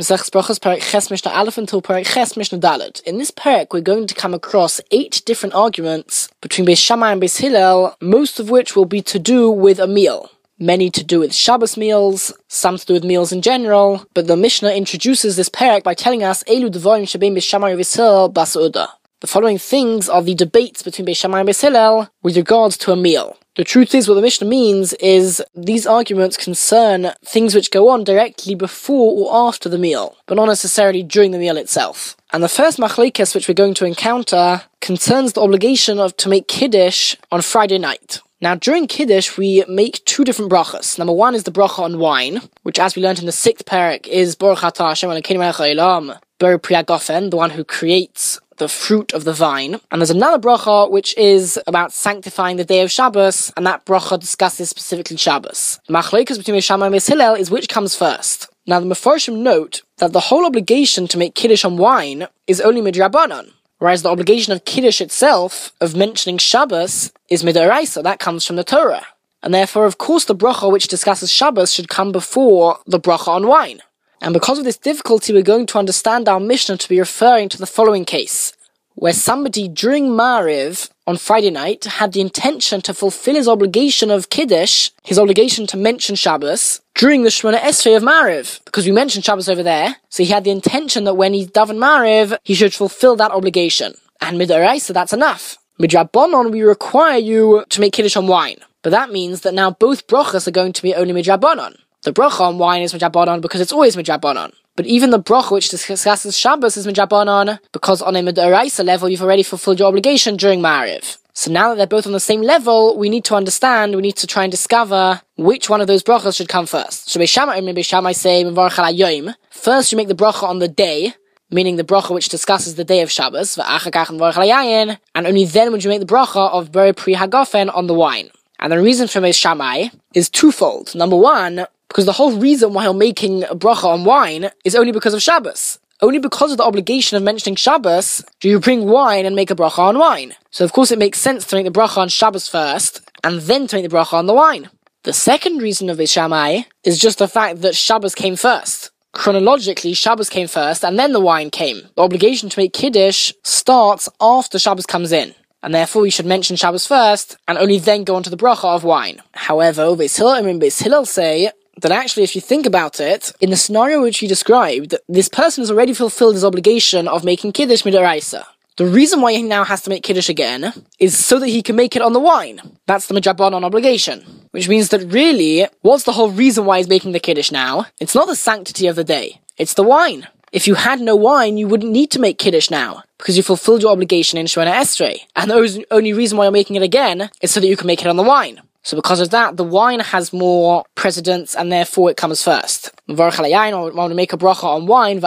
Brachos, Perek Ches Mishnah Aleph until Perek Ches Mishnah. In this parak, we're going to come across eight different arguments between Beis Shammai and Beis Hillel, most of which will be to do with a meal. Many to do with Shabbos meals, some to do with meals in general, but the Mishnah introduces this parak by telling us Elu Devorim Shabim Beis Shammai Beis Hillel Bas. The following things are the debates between Beis Shammai and Beis Hillel with regards to a meal. The truth is, what the Mishnah means is these arguments concern things which go on directly before or after the meal, but not necessarily during the meal itself. And the first machlekes which we're going to encounter concerns the obligation of to make kiddush on Friday night. Now, during Kiddush, we make two different brachas. Number one is the bracha on wine, which, as we learned in the sixth parak, is Baruch Atah Hashem Elokeinu Priagofen, the one who creates the fruit of the vine. And there's another bracha which is about sanctifying the day of Shabbos, and that bracha discusses specifically Shabbos. The machlekes between Shammai and Hillel is which comes first. Now the Mefarshim note that the whole obligation to make Kiddush on wine is only midrabanan, whereas the obligation of Kiddush itself, of mentioning Shabbos, is midoraisa, that comes from the Torah. And therefore, of course, the bracha which discusses Shabbos should come before the bracha on wine. And because of this difficulty, we're going to understand our Mishnah to be referring to the following case, where somebody during Mariv on Friday night had the intention to fulfill his obligation of Kiddush, his obligation to mention Shabbos, during the Shemona Esrei of Mariv, because we mentioned Shabbos over there, so he had the intention that when he davened Mariv, he should fulfill that obligation. And Midoraisa, that's enough. Midrabanon, we require you to make Kiddush on wine. But that means that now both brachas are going to be only Midrabanon. The bracha on wine is midrabanon because it's always midrabanon. But even the bracha which discusses Shabbos is midrabanon because on a midoraisa level you've already fulfilled your obligation during Mariv. So now that they're both on the same level, we need to understand, we need to try and discover which one of those brachas should come first. So Beis Shammai, Beishamai say, First you make the bracha on the day, meaning the bracha which discusses the day of Shabbos, and only then would you make the bracha of Beri Pri Hagofen on the wine. And the reason for Beis Shammai is twofold. Number one, because the whole reason why I'm making a bracha on wine is only because of Shabbos. Only because of the obligation of mentioning Shabbos do you bring wine and make a bracha on wine. So of course it makes sense to make the bracha on Shabbos first, and then to make the bracha on the wine. The second reason of Beis Shammai is just the fact that Shabbos came first. Chronologically, Shabbos came first, and then the wine came. The obligation to make Kiddush starts after Shabbos comes in and therefore we should mention Shabbos first, and only then go on to the bracha of wine. However, Beis Hillel and Beis Hillel say that actually, if you think about it, in the scenario which he described, this person has already fulfilled his obligation of making Kiddush Midaraisa. The reason why he now has to make Kiddush again is so that he can make it on the wine. That's the Midrabanon obligation. Which means that really, what's the whole reason why he's making the Kiddush now? It's not the sanctity of the day. It's the wine. If you had no wine, you wouldn't need to make Kiddush now, because you fulfilled your obligation in Shemona Esrei. And the only reason why you're making it again is so that you can make it on the wine. So because of that, the wine has more precedence and therefore it comes first. I want to make a bracha on wine,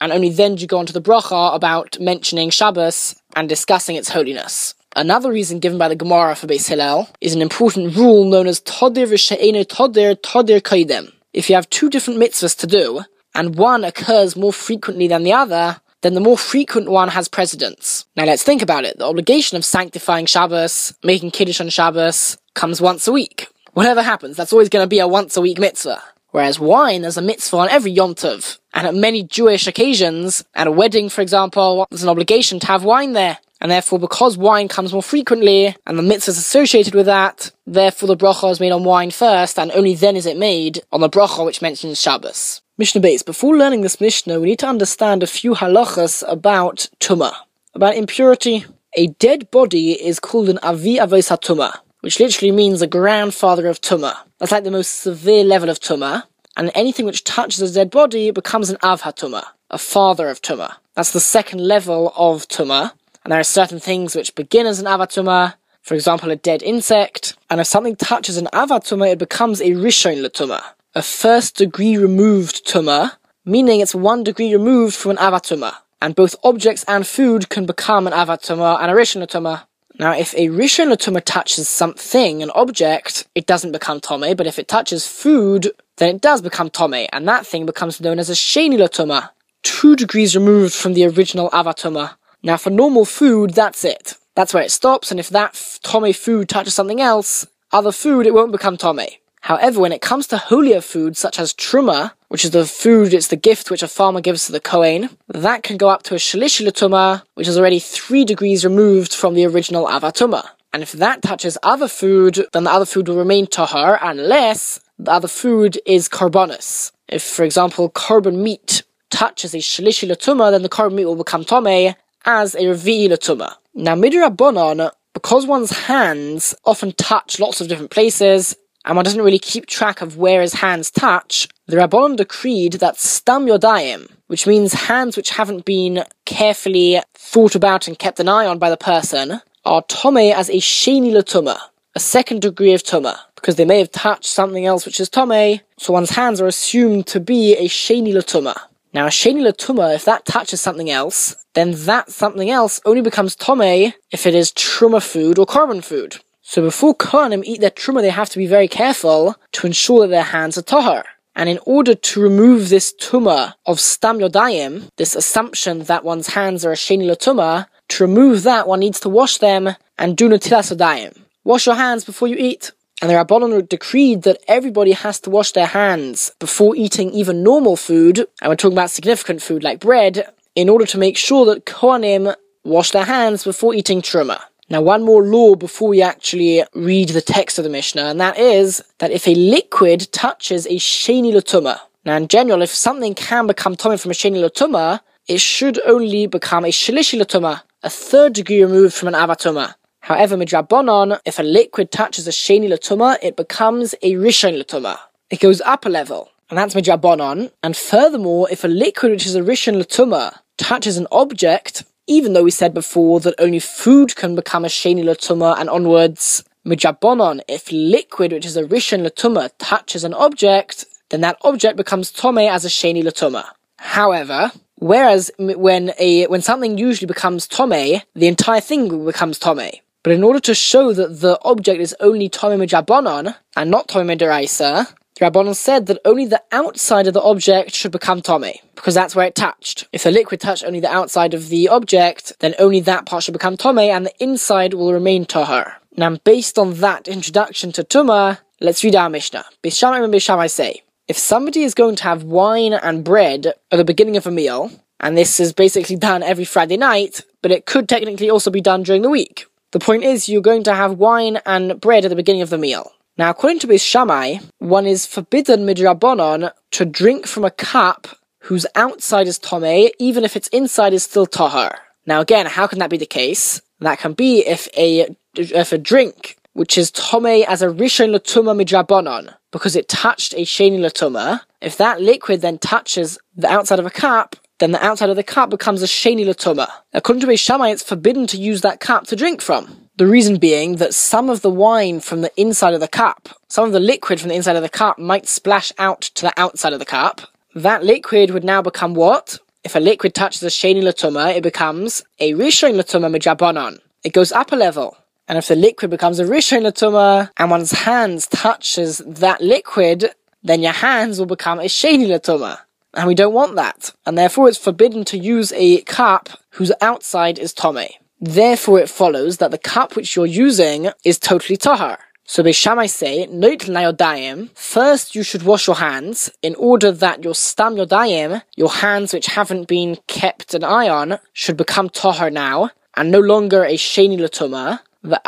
and only then do you go on to the bracha about mentioning Shabbos and discussing its holiness. Another reason given by the Gemara for Beis Hillel is an important rule known as Todir v'she'ene Todir Todir Kaidem. If you have two different mitzvahs to do, and one occurs more frequently than the other, then the more frequent one has precedence. Now let's think about it. The obligation of sanctifying Shabbos, making Kiddush on Shabbos, comes once a week. Whatever happens, that's always going to be a once a week mitzvah. Whereas wine is a mitzvah on every Yom Tov. And at many Jewish occasions, at a wedding, for example, there's an obligation to have wine there. And therefore, because wine comes more frequently, and the mitzvahs associated with that, therefore the bracha is made on wine first, and only then is it made on the bracha which mentions Shabbos. Mishnah Beis. Before learning this Mishnah, we need to understand a few halachas about tumah, about impurity. A dead body is called an avi avos tuma, which literally means a grandfather of tumah. That's like the most severe level of tumah, and anything which touches a dead body becomes an av hatuma, a father of tumah. That's the second level of tumah, and there are certain things which begin as an avatuma, for example, a dead insect, and if something touches an avatuma, it becomes a rishon latuma, a first degree removed tuma, meaning it's one degree removed from an avatuma. And both objects and food can become an avatuma and a rishon latuma. Now, if a rishon latuma touches something, an object, it doesn't become tome, but if it touches food, then it does become tome, and that thing becomes known as a sheni latuma, two degrees removed from the original avatuma. Now, for normal food, that's it. That's where it stops, and if that tome food touches something else, other food, it won't become tome. However, when it comes to holier food such as truma, which is the food, it's the gift which a farmer gives to the Kohen, that can go up to a shalish latuma, which is already three degrees removed from the original avatuma. And if that touches other food, then the other food will remain tahar unless the other food is korbonos. If, for example, korban meat touches a shalishi latuma, then the korban meat will become tome as a revi'i latuma. Now, midrabanon, because one's hands often touch lots of different places, and one doesn't really keep track of where his hands touch, the Rabbanon decreed that stam yodayim, which means hands which haven't been carefully thought about and kept an eye on by the person, are tome as a sheni latuma, a second degree of tuma, because they may have touched something else which is tome, so one's hands are assumed to be a sheni latuma. Now, a sheni latuma, if that touches something else, then that something else only becomes tome if it is truma food or korban food. So before Kohanim eat their truma, they have to be very careful to ensure that their hands are tahar. And in order to remove this tuma of stam yodayim, this assumption that one's hands are a sheni latuma, to remove that, one needs to wash them and do natilas yodayim. Wash your hands before you eat. And the Rabbanon decreed that everybody has to wash their hands before eating even normal food, and we're talking about significant food like bread, in order to make sure that Kohanim wash their hands before eating truma. Now, one more law before we actually read the text of the Mishnah, and that is that if a liquid touches a sheni latuma, now in general, if something can become tome from a sheni latuma, it should only become a shalishi latuma, a third degree removed from an avatuma. However, midrabanon, if a liquid touches a sheni latuma, it becomes a rishon latuma. It goes up a level, and that's midrabanon. And furthermore, if a liquid which is a rishon latuma touches an object, even though we said before that only food can become a sheni latuma and onwards, midrabanon, if liquid, which is a rishon latuma, touches an object, then that object becomes tome as a sheni latuma. However, whereas when a when something usually becomes tome, the entire thing becomes tome. But in order to show that the object is only tome midrabanon and not tome deraisa, Rabbanon said that only the outside of the object should become tome, because that's where it touched. If the liquid touched only the outside of the object, then only that part should become tome, and the inside will remain tahar. Now, based on that introduction to Tuma, let's read our Mishnah. And say, if somebody is going to have wine and bread at the beginning of a meal, and this is basically done every Friday night, but it could technically also be done during the week. The point is, you're going to have wine and bread at the beginning of the meal. Now, according to Beis Shammai, one is forbidden midrabanon to drink from a cup whose outside is tome, even if its inside is still tahar. Now, again, how can that be the case? That can be if a if a drink which is tome as a rishon latuma midrabanon because it touched a sheni latuma. If that liquid then touches the outside of a cup, then the outside of the cup becomes a sheni latuma. According to Shammai, it's forbidden to use that cup to drink from. The reason being that some of the wine from the inside of the cup, some of the liquid from the inside of the cup might splash out to the outside of the cup. That liquid would now become what? If a liquid touches a sheni latuma, it becomes a rishon latuma midrabanon. It goes up a level. And if the liquid becomes a rishon latuma and one's hands touches that liquid, then your hands will become a sheni latuma. And we don't want that. And therefore it's forbidden to use a cup whose outside is tome. Therefore, it follows that the cup which you're using is totally tahar. So Beis Shammai say, note yodayim, first you should wash your hands in order that your stam yodayim, your hands which haven't been kept an eye on, should become tahar now, and no longer a sheni latuma. The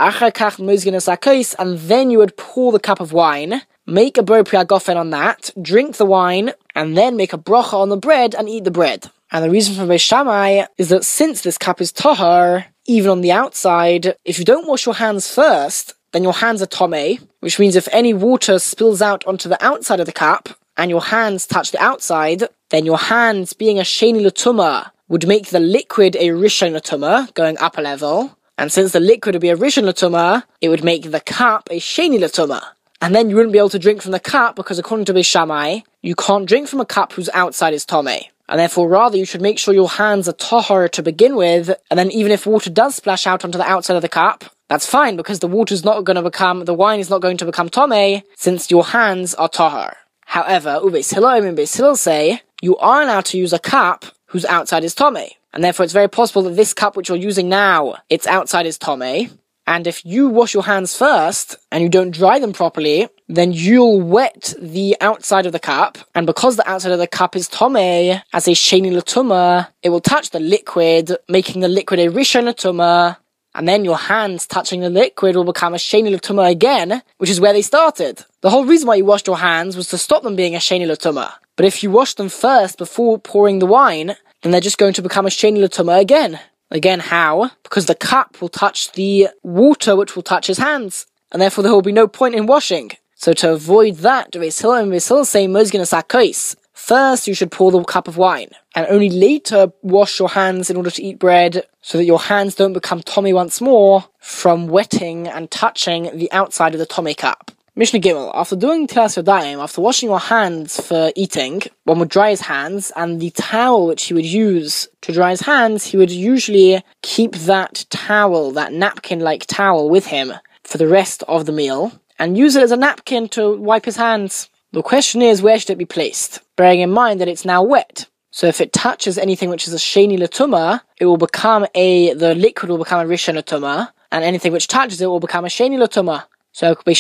and then you would pour the cup of wine, make a priagofen on that, drink the wine, and then make a brocha on the bread and eat the bread. And the reason for Beis Shammai is that since this cup is tahar, even on the outside, if you don't wash your hands first, then your hands are tome, which means if any water spills out onto the outside of the cup and your hands touch the outside, then your hands, being a sheni latuma, would make the liquid a rishon latuma, going up a level. And since the liquid would be a rishon latuma, it would make the cup a sheni latuma. And then you wouldn't be able to drink from the cup because according to Beis Shammai, you can't drink from a cup whose outside is tome. And therefore, rather, you should make sure your hands are tahar to begin with, and then even if water does splash out onto the outside of the cup, that's fine because the water's not going to become, the wine is not going to become tome, since your hands are tahar. However, Ubeis Hillel and Beis Hillel say, you are allowed to use a cup whose outside is tome. And therefore, it's very possible that this cup which you're using now, its outside is tome, And if you wash your hands first and you don't dry them properly, then you'll wet the outside of the cup. And because the outside of the cup is tome, as a sheni latuma, it will touch the liquid, making the liquid a rishon latuma. And then your hands touching the liquid will become a sheni latuma again, which is where they started. The whole reason why you washed your hands was to stop them being a sheni latuma. But if you wash them first before pouring the wine, then they're just going to become a sheni latuma again. Again, how? Because the cup will touch the water which will touch his hands, and therefore there will be no point in washing. So to avoid that, Beis Hillel and Beis Hillel say sakais. First, you should pour the cup of wine, and only later wash your hands in order to eat bread, so that your hands don't become tome once more from wetting and touching the outside of the tome cup. Mishnah Gimel, after doing Tilas Yadayim, after washing your hands for eating, one would dry his hands, and the towel which he would use to dry his hands, he would usually keep that towel, that napkin-like towel with him for the rest of the meal, and use it as a napkin to wipe his hands. The question is, where should it be placed? Bearing in mind that it's now wet. So if it touches anything which is a sheni latuma, it will become a, the liquid will become a rishon latuma, and anything which touches it will become a sheni latuma. So say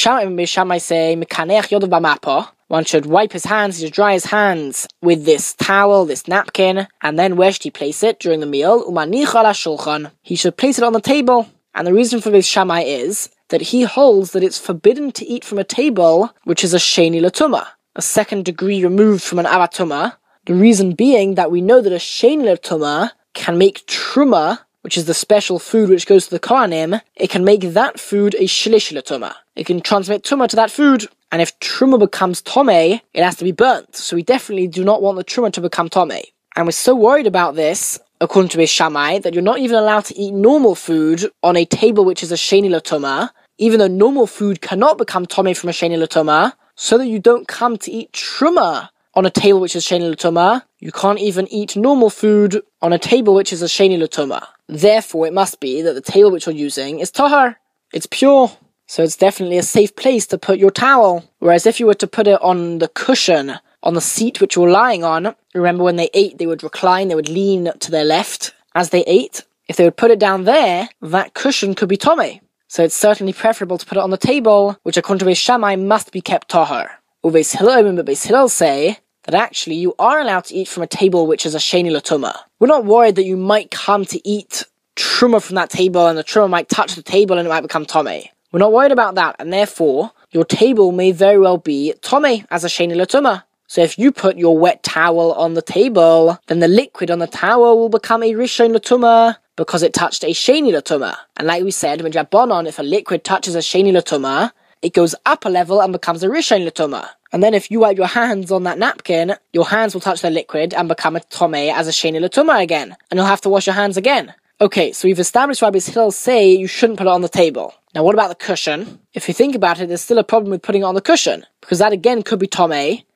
Yodav. One should wipe his hands, he should dry his hands with this towel, this napkin, and then where should he place it during the meal? Umani kala shulchan. He should place it on the table. And the reason for this Shammai is that he holds that it's forbidden to eat from a table which is a sheni latuma, a second degree removed from an avatuma. The reason being that we know that a sheni latuma can make truma, which is the special food which goes to the Kohanim, it can make that food a shlish latuma. It can transmit truma to that food. And if truma becomes tome, it has to be burnt. So we definitely do not want the truma to become tome. And we're so worried about this, according to Shammai, that you're not even allowed to eat normal food on a table which is a sheni latuma, even though normal food cannot become tome from a sheni latuma, so that you don't come to eat truma on a table which is sheni latuma. You can't even eat normal food on a table which is a sheni latuma. Therefore, it must be that the table which you're using is tahar. It's pure. So it's definitely a safe place to put your towel. Whereas if you were to put it on the cushion, on the seat which you're lying on, remember when they ate, they would recline, they would lean to their left as they ate. If they would put it down there, that cushion could be tome. So it's certainly preferable to put it on the table, which according to Beis Shammai must be kept tahar. Uveis Hillel and Beis Hillel say that actually you are allowed to eat from a table which is a sheni latuma. We're not worried that you might come to eat truma from that table and the truma might touch the table and it might become tome. We're not worried about that, and therefore, your table may very well be tome as a Shani Latuma. So if you put your wet towel on the table, then the liquid on the towel will become a Rishon Latuma because it touched a Shani Latuma. And like we said, when Jabbonon, if a liquid touches a Shani Latuma, it goes up a level and becomes a Rishon Latuma. And then if you wipe your hands on that napkin, your hands will touch the liquid and become a Tome as a Shani Latuma again. And you'll have to wash your hands again. Okay, so we've established Rabbi Hillel say you shouldn't put it on the table. Now, what about the cushion? If you think about it, there's still a problem with putting it on the cushion, because that again could be tome,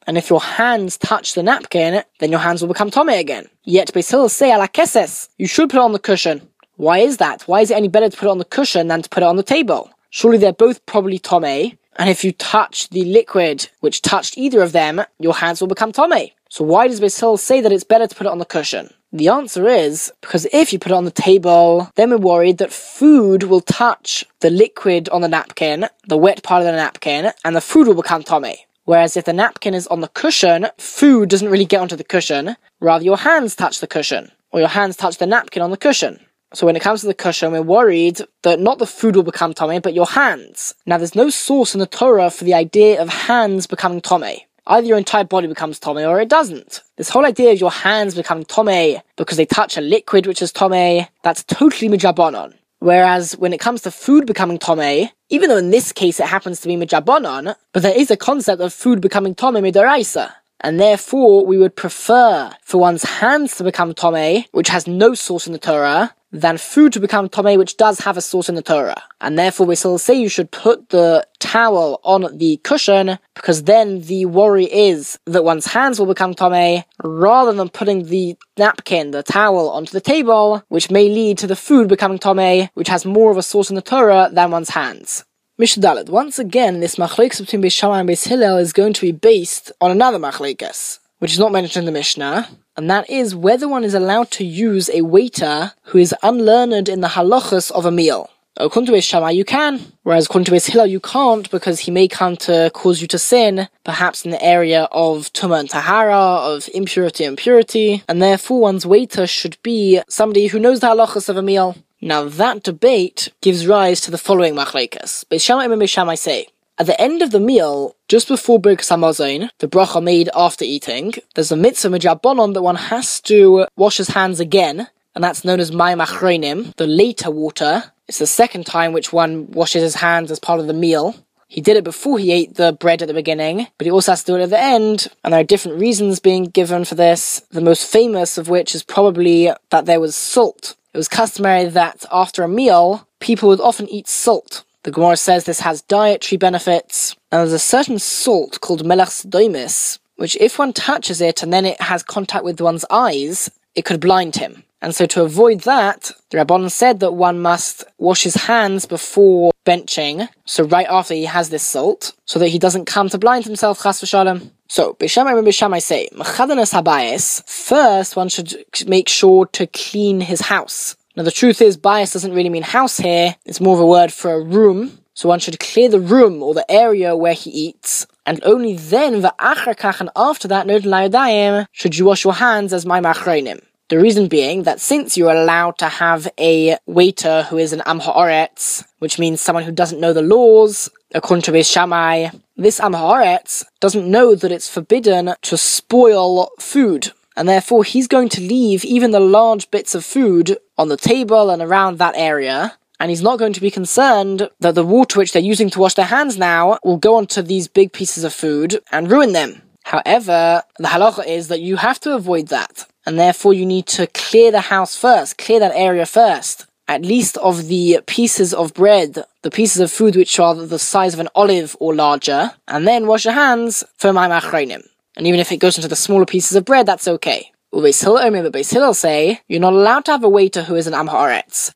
and if your hands touch the napkin, then your hands will become tome again. Yet, Basil say ala keses, you should put it on the cushion. Why is that? Why is it any better to put it on the cushion than to put it on the table? Surely they're both probably tome, and if you touch the liquid which touched either of them, your hands will become tome. So why does Basil say that it's better to put it on the cushion? The answer is because if you put it on the table, then we're worried that food will touch the liquid on the napkin, the wet part of the napkin, and the food will become tome. Whereas if the napkin is on the cushion, food doesn't really get onto the cushion, rather your hands touch the cushion, or your hands touch the napkin on the cushion. So when it comes to the cushion, we're worried that not the food will become tome, but your hands. Now there's no source in the Torah for the idea of hands becoming tome either your entire body becomes tome or it doesn't. This whole idea of your hands becoming tome because they touch a liquid which is tome, that's totally midrabanon. Whereas when it comes to food becoming tome, even though in this case it happens to be midrabanon, but there is a concept of food becoming tome midaraisa. And therefore, we would prefer for one's hands to become tome, which has no source in the Torah, than food to become tome, which does have a source in the Torah. And therefore, we still say you should put the towel on the cushion, because then the worry is that one's hands will become tome, rather than putting the napkin, the towel, onto the table, which may lead to the food becoming tome, which has more of a source in the Torah than one's hands. Mishdalad. Once again, this machlekes between Beis Shammai and Beis is going to be based on another machlekes, which is not mentioned in the Mishnah, and that is whether one is allowed to use a waiter who is unlearned in the halachas of a meal. Oh, according to Shammai, you can. Whereas according to Hillel, you can't because he may come to cause you to sin, perhaps in the area of Tuma and Tahara, of impurity and purity, and therefore one's waiter should be somebody who knows the halachas of a meal. Now that debate gives rise to the following machlekas. Beis Shammai and Beis Shammai say, at the end of the meal, just before Birkas Hamazon, the bracha made after eating, there's a mitzvah midrabanon that one has to wash his hands again, and that's known as Mayim Achronim, the later water. It's the second time which one washes his hands as part of the meal. He did it before he ate the bread at the beginning, but he also has to do it at the end, and there are different reasons being given for this. The most famous of which is probably that there was salt. It was customary that after a meal, people would often eat salt. The Gemara says this has dietary benefits, and there's a certain salt called melach doimis, which if one touches it and then it has contact with one's eyes, it could blind him. And so to avoid that, the Rabban said that one must wash his hands before benching, so right after he has this salt, so that he doesn't come to blind himself, chas v'shalom. So, Beis Shammai and Beis Shammai say, habayis, first one should make sure to clean his house. Now the truth is, bayis doesn't really mean house here, it's more of a word for a room, so one should clear the room or the area where he eats, and only then, va'achar and after that, should you wash your hands as mayim achronim. The reason being that since you're allowed to have a waiter who is an Am Ha'aretz, which means someone who doesn't know the laws, according to Beis Shammai, this Am Ha'aretz doesn't know that it's forbidden to spoil food. And therefore, he's going to leave even the large bits of food on the table and around that area. And he's not going to be concerned that the water which they're using to wash their hands now will go onto these big pieces of food and ruin them. However, the halacha is that you have to avoid that and therefore you need to clear the house first, clear that area first. At least of the pieces of bread, the pieces of food which are the size of an olive or larger, and then wash your hands for mayim achronim. And even if it goes into the smaller pieces of bread, that's okay. Beis Hillel, but Beis Hillel say, you're not allowed to have a waiter who is an Am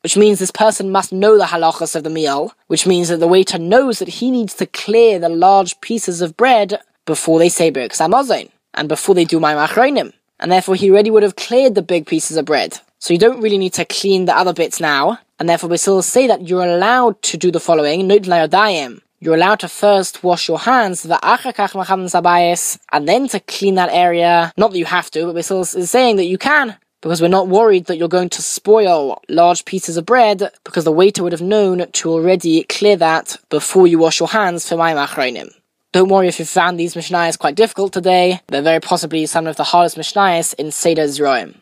which means this person must know the halachas of the meal, which means that the waiter knows that he needs to clear the large pieces of bread before they say Birkas Hamazon, and before they do mayim achronim and therefore he already would have cleared the big pieces of bread. So you don't really need to clean the other bits now, and therefore we still say that you're allowed to do the following, you're allowed to first wash your hands, and then to clean that area. Not that you have to, but we're still saying that you can, because we're not worried that you're going to spoil large pieces of bread, because the waiter would have known to already clear that before you wash your hands for mayim achronim. Don't worry if you found these Mishnayos quite difficult today. They're very possibly some of the hardest Mishnayos in Seder Zroim.